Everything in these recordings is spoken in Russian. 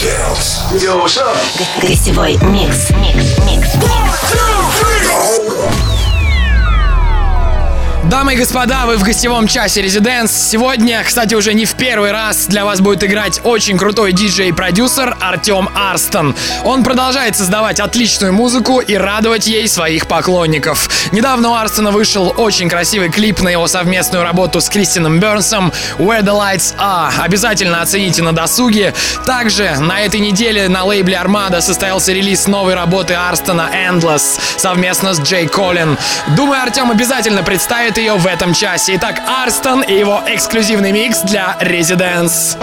Yo, what's up? Гостевой микс. Микс. Микс. Дамы и господа, вы в гостевом часе Резиденс. Сегодня, кстати, уже не в первый раз для вас будет играть очень крутой диджей-продюсер Артем Арстон. Он продолжает создавать отличную музыку и радовать ей своих поклонников. Недавно у Арстона вышел очень красивый клип на его совместную работу с Кристианом Бернсом «Where the Lights Are». Обязательно оцените на досуге. Также на этой неделе на лейбле Armada состоялся релиз новой работы Арстона «Endless» совместно с Джей Коллин. Думаю, Артем обязательно представит ее в этом часе. Итак, Арстон и его эксклюзивный микс для Residence.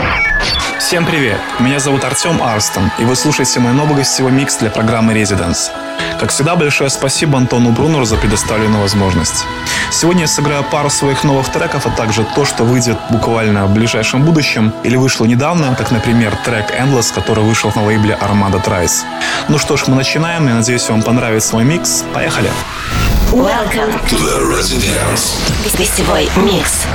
Всем привет! Меня зовут Артем Арстон, и вы слушаете мой новый гостевой микс для программы Residence. Как всегда, большое спасибо Антону Брунеру за предоставленную возможность. Сегодня я сыграю пару своих новых треков, а также то, что выйдет буквально в ближайшем будущем или вышло недавно, как, например, трек Endless, который вышел на лейбле Armada Trice. Ну что ж, мы начинаем. Я надеюсь, вам понравится мой микс. Поехали! Welcome To the residence. Гостевой микс.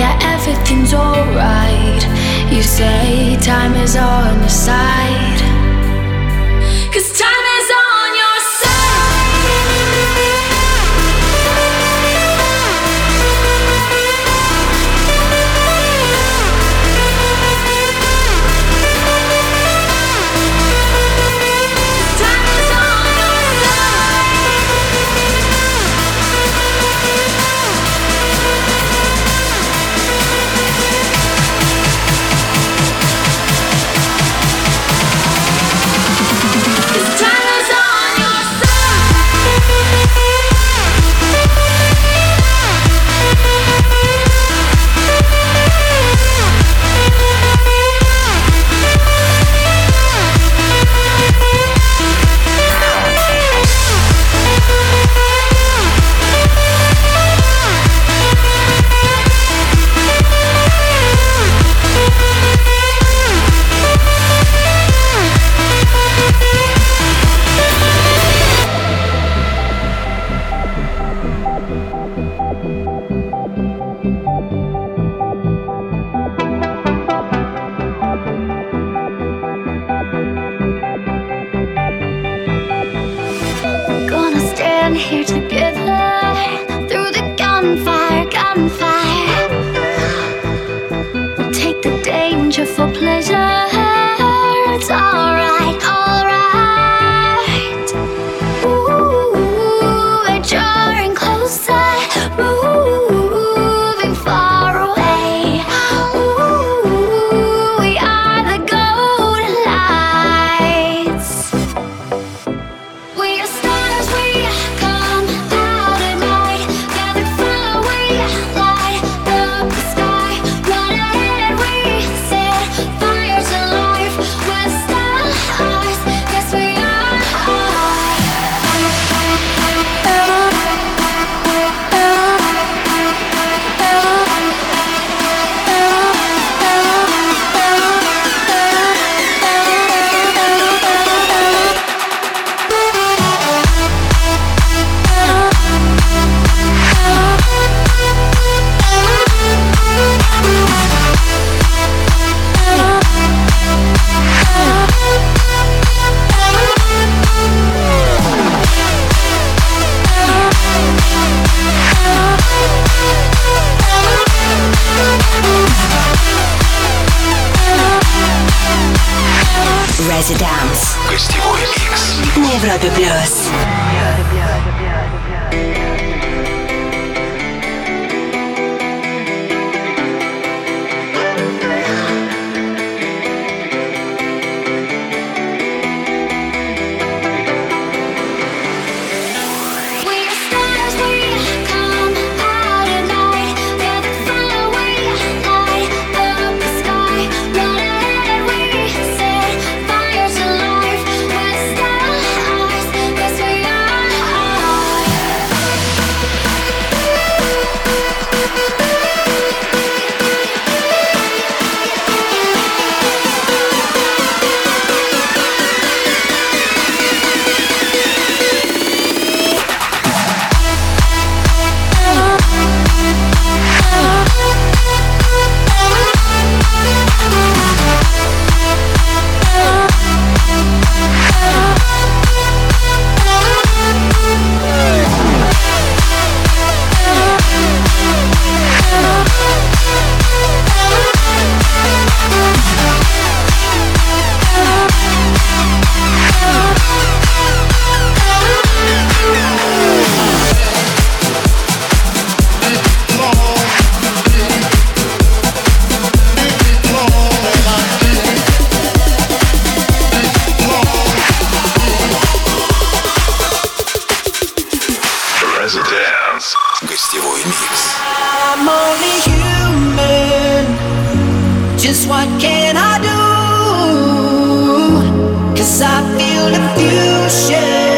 Yeah, everything's alright. You say time is on your side. Cause time the danger for pleasure. I feel the fusion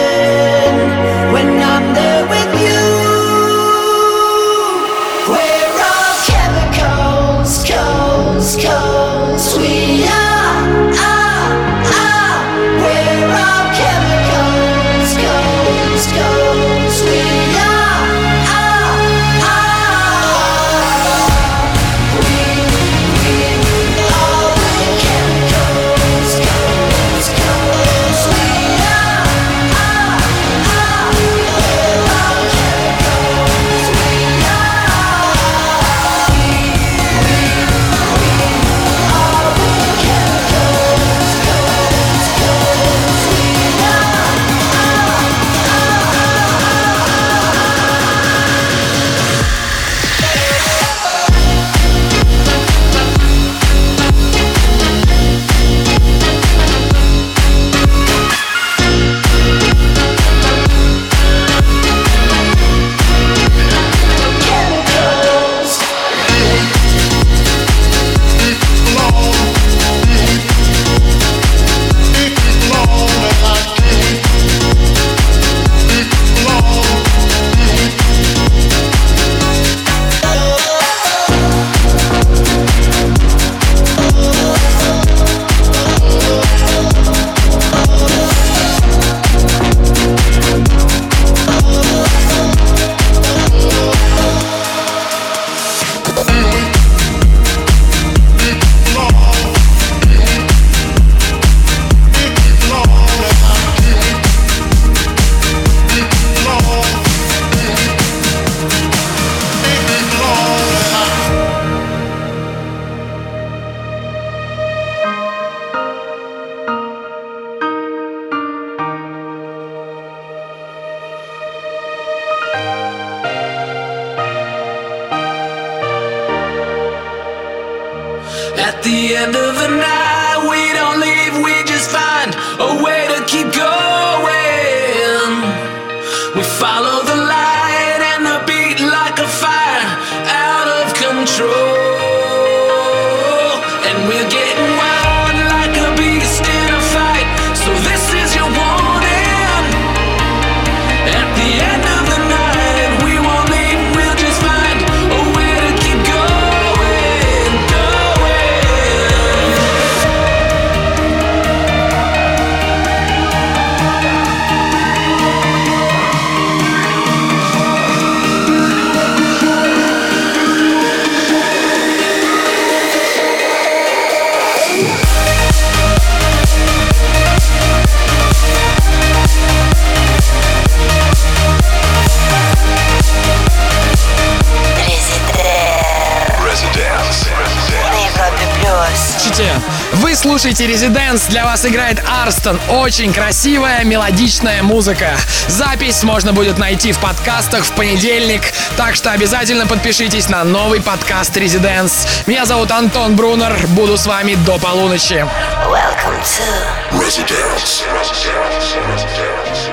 Вы слушаете Резиденс, для вас играет Арстон. Очень красивая мелодичная музыка. Запись можно будет найти в подкастах в понедельник, так что обязательно подпишитесь на новый подкаст Резиденс. Меня зовут Антон Брунер, буду с вами до полуночи. Welcome to Residence. Residence. Residence.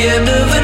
the end of it.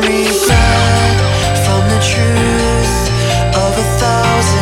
Regret from the truth of a thousand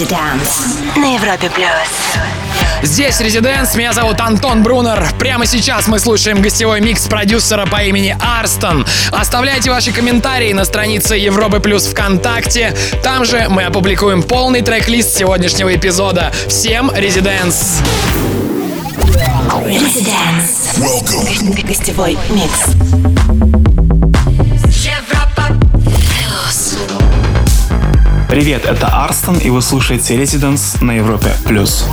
Residence на Европе плюс. Здесь Резиденс, меня зовут Антон Брунер. Прямо сейчас мы слушаем гостевой микс продюсера по имени Арстон. Оставляйте ваши комментарии на странице Европы Плюс ВКонтакте. Там же мы опубликуем полный трек-лист сегодняшнего эпизода. Всем Резиденс! Welcome. Гостевой микс. Привет, это Арстон, и вы слушаете Residence на Европе+. плюс.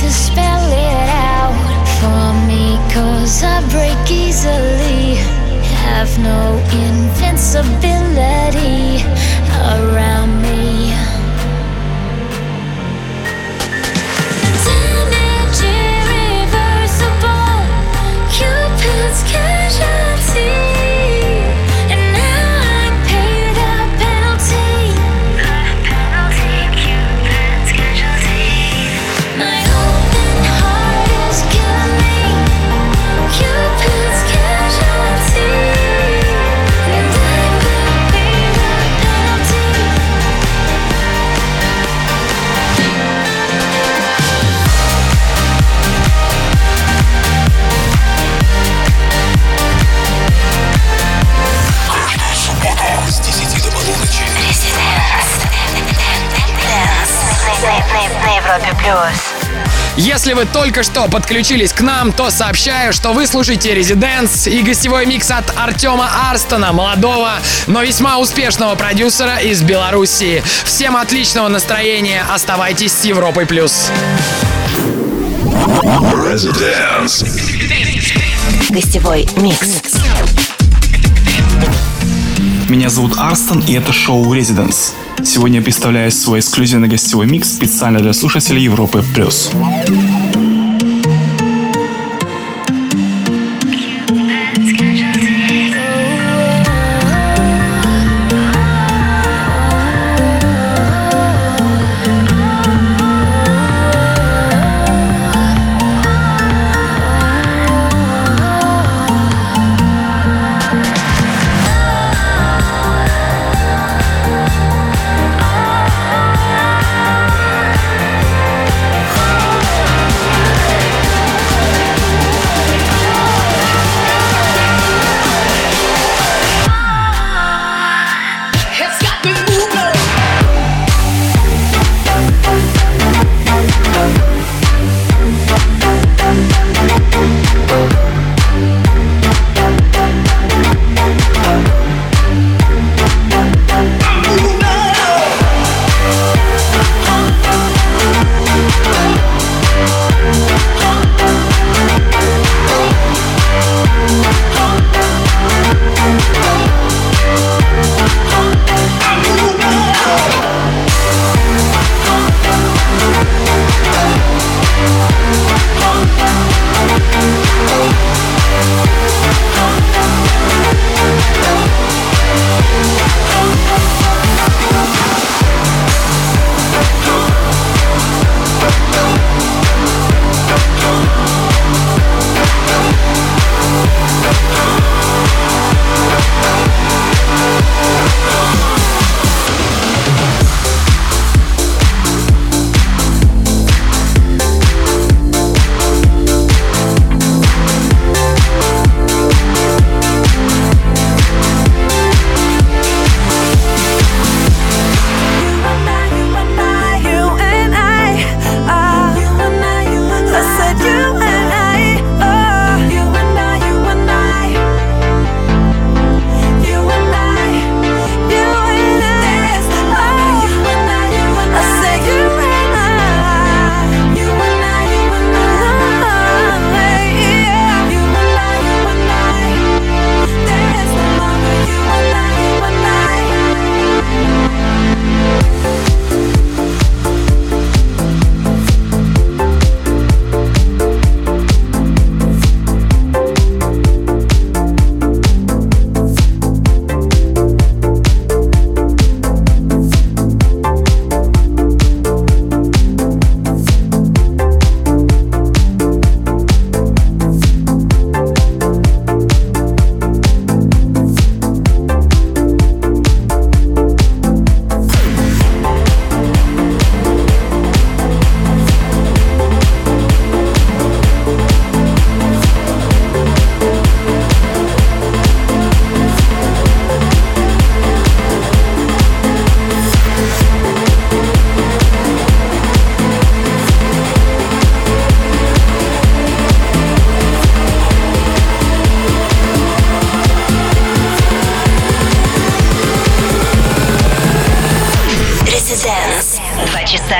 To spell it out for me, cause I break easily. Have no invincibility around Европе плюс. Если вы только что подключились к нам, то сообщаю, что вы слушаете Резиденс и гостевой микс от Артема Арстона, молодого, но весьма успешного продюсера из Белоруссии. Всем отличного настроения, оставайтесь с Европой плюс. Residence. Гостевой микс. Меня зовут Арстон, и это шоу Residence. Сегодня я представляю свой эксклюзивный гостевой микс специально для слушателей Европы+. плюс.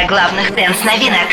Главных дэнс-новинок.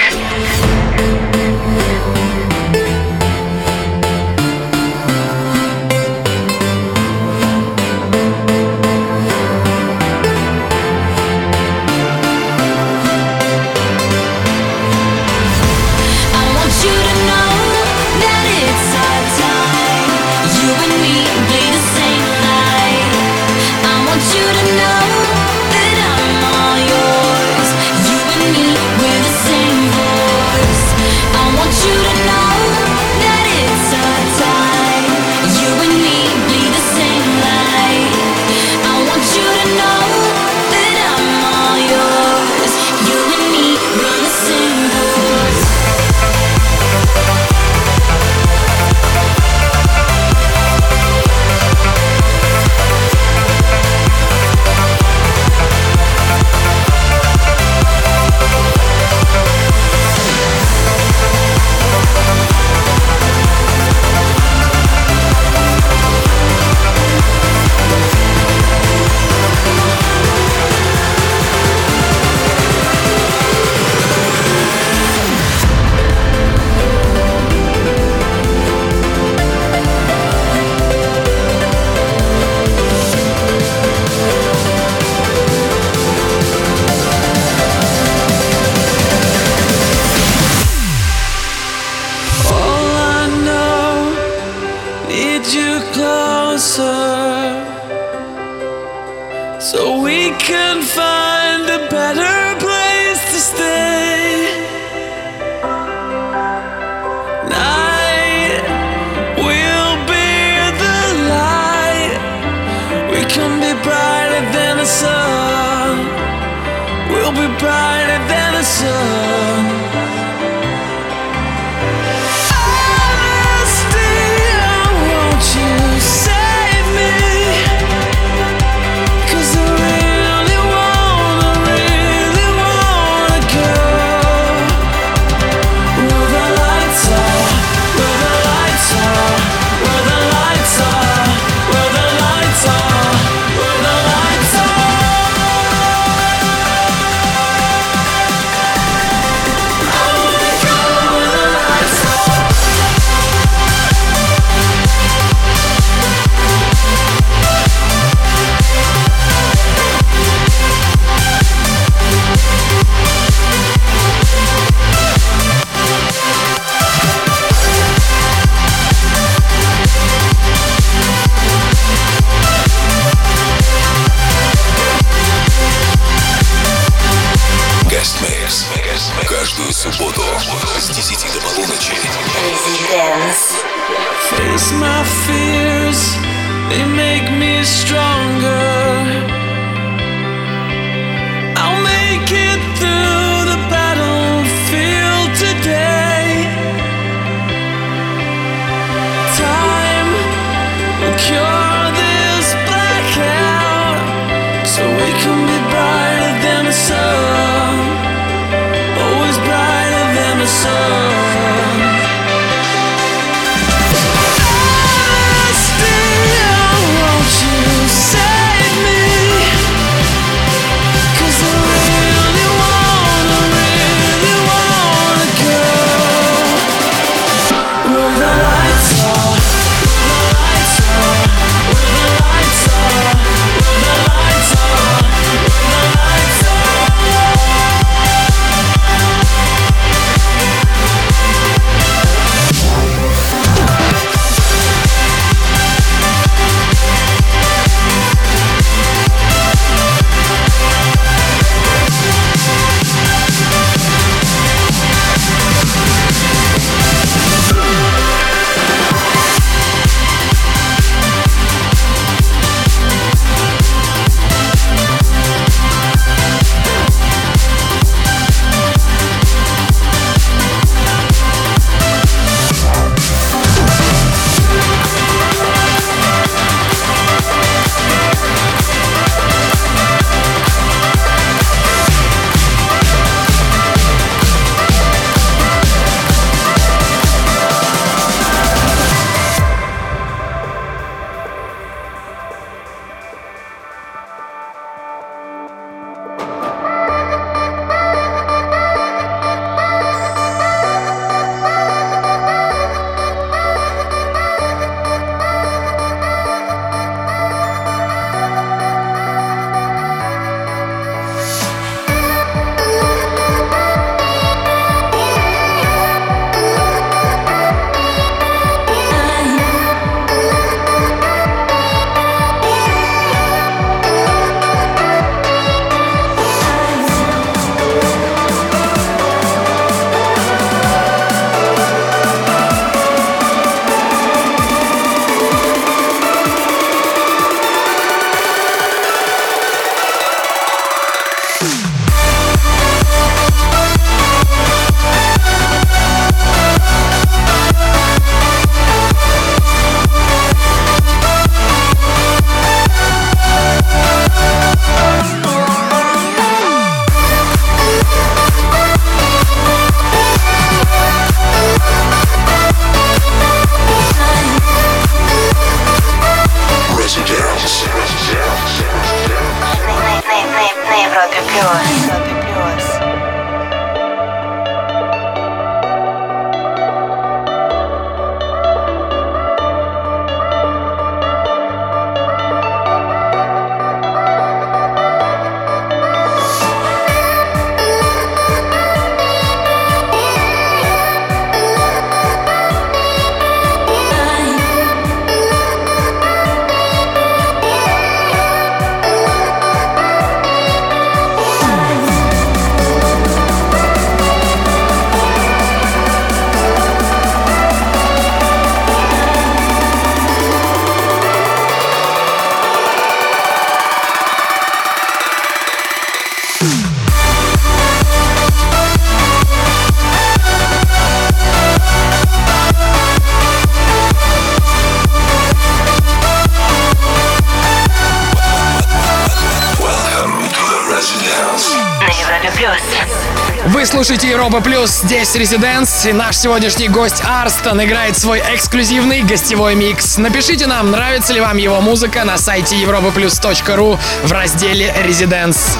Европа Плюс, здесь Резиденс, и наш сегодняшний гость Арстон играет свой эксклюзивный гостевой микс. Напишите нам, нравится ли вам его музыка на сайте europaplus.ru в разделе «Резиденс».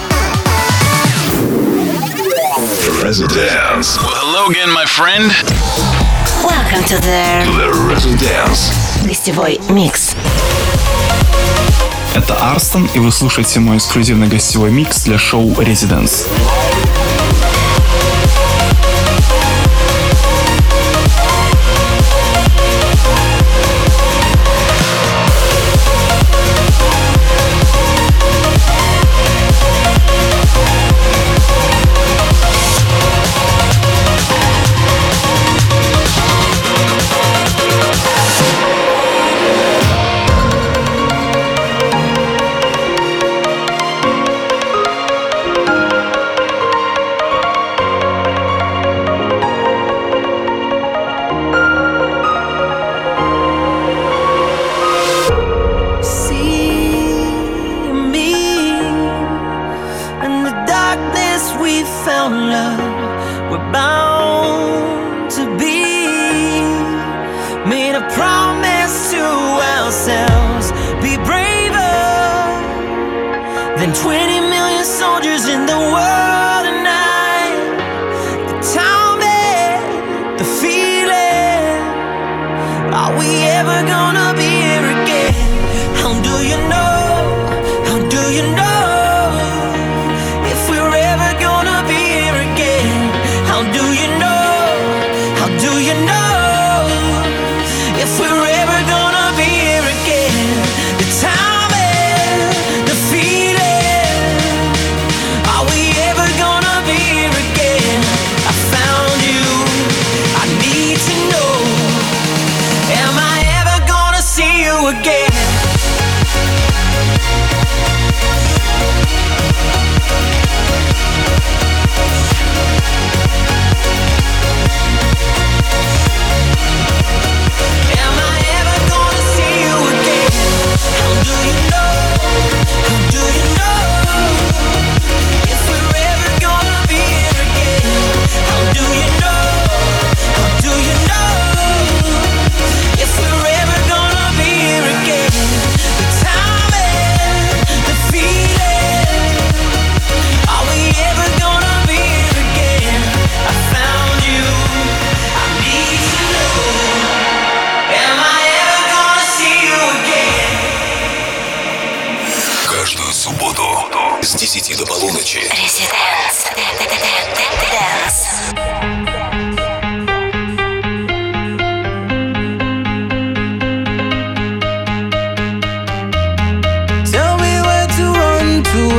Residence. Well, hello again, my friend. Welcome to the, the Residence. Гостевой микс. Это Арстон, и вы слушаете мой эксклюзивный гостевой микс для шоу Residence. never gonna be here again. How do you know? How do you know?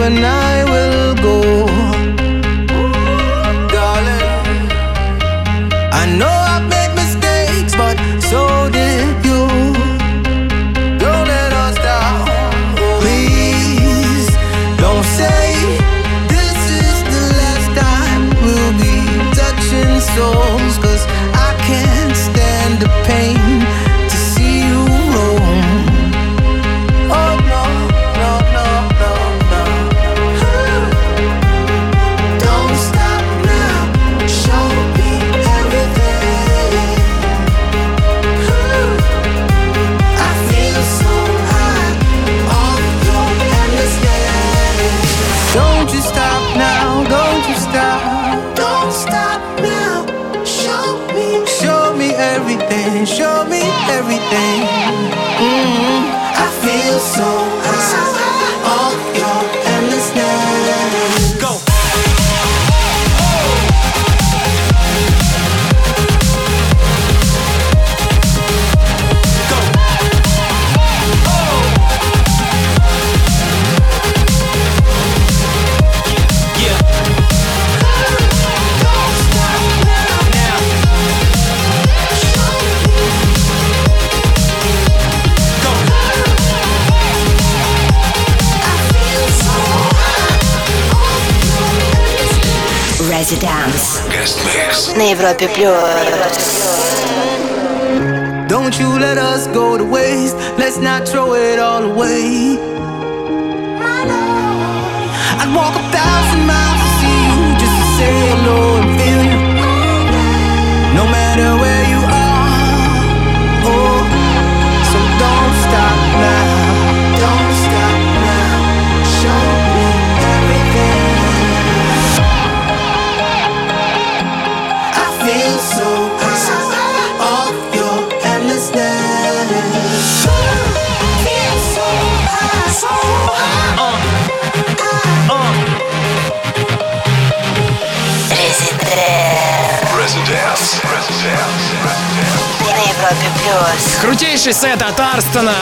even now Residence Guest Mix. на Европе плюс. Don't you let us go to waste. Let's not throw it all away. I'd walk a thousand miles to see you just to say hello Крутейший сет от Арстона.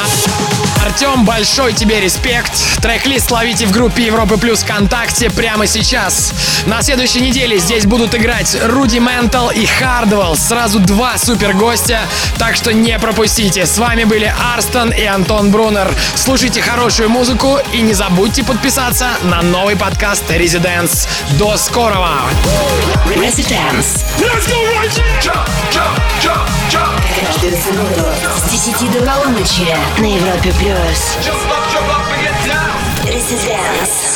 Артем, большой тебе респект. Трек-лист ловите в группе Европы Плюс ВКонтакте прямо сейчас. На следующей неделе здесь будут играть Руди Ментал и Хардвелл. Сразу два супер гостя, так что не пропустите. С вами были Арстон и Антон Брунер. Слушайте хорошую музыку и не забудьте подписаться на новый подкаст Residents. До скорого! Residence. Jump, jump, jump, jump. Каждую субботу с 10 до полуночи на Европе плюс. yours. Jump up, jump up and get down. This is dance.